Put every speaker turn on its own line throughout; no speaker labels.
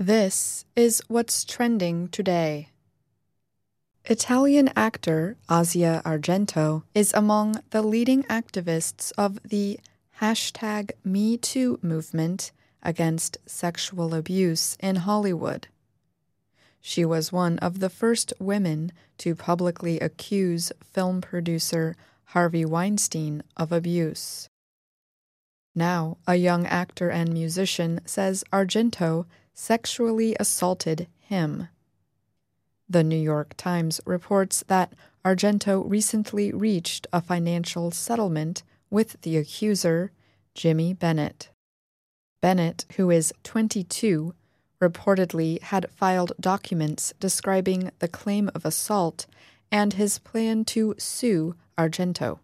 This is what's trending today. Italian actor Asia Argento is among the leading activists of the hashtag MeToo movement against sexual abuse in Hollywood. She was one of the first women to publicly accuse film producer Harvey Weinstein of abuse. Now, a young actor and musician says Argento sexually assaulted him. The New York Times reports that Argento recently reached a financial settlement with the accuser, Jimmy Bennett. Bennett, who is 22, reportedly had filed documents describing the claim of assault and his plan to sue Argento.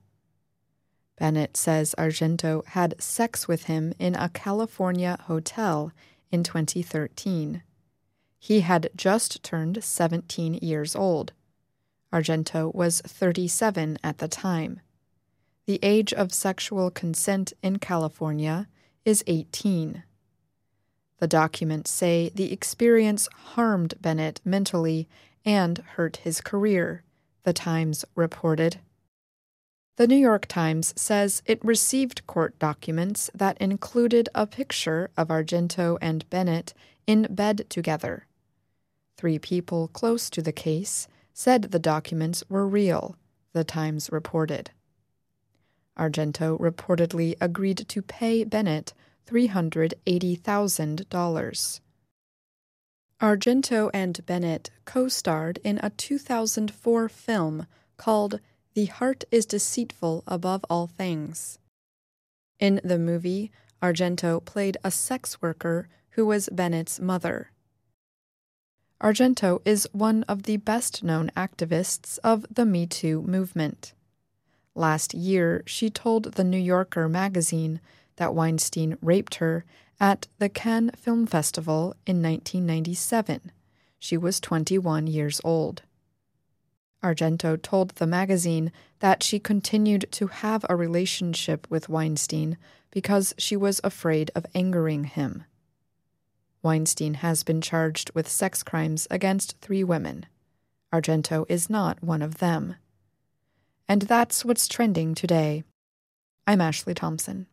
Bennett says Argento had sex with him in a California hotel in 2013. He had just turned 17 years old. Argento was 37 at the time. The age of sexual consent in California is 18. The documents say the experience harmed Bennett mentally and hurt his career, the Times reported. The New York Times says it received court documents that included a picture of Argento and Bennett in bed together. Three people close to the case said the documents were real, the Times reported. Argento reportedly agreed to pay Bennett $380,000. Argento and Bennett co starred in a 2004 film called The Heart is Deceitful Above All Things. In the movie, Argento played a sex worker who was Bennett's mother. Argento is one of the best known activists of the Me Too movement. Last year, she told The New Yorker magazine that Weinstein raped her at the Cannes Film Festival in 1997. She was 21 years old. Argento told the magazine that she continued to have a relationship with Weinstein because she was afraid of angering him. Weinstein has been charged with sex crimes against three women. Argento is not one of them. And that's what's trending today. I'm Ashley Thompson.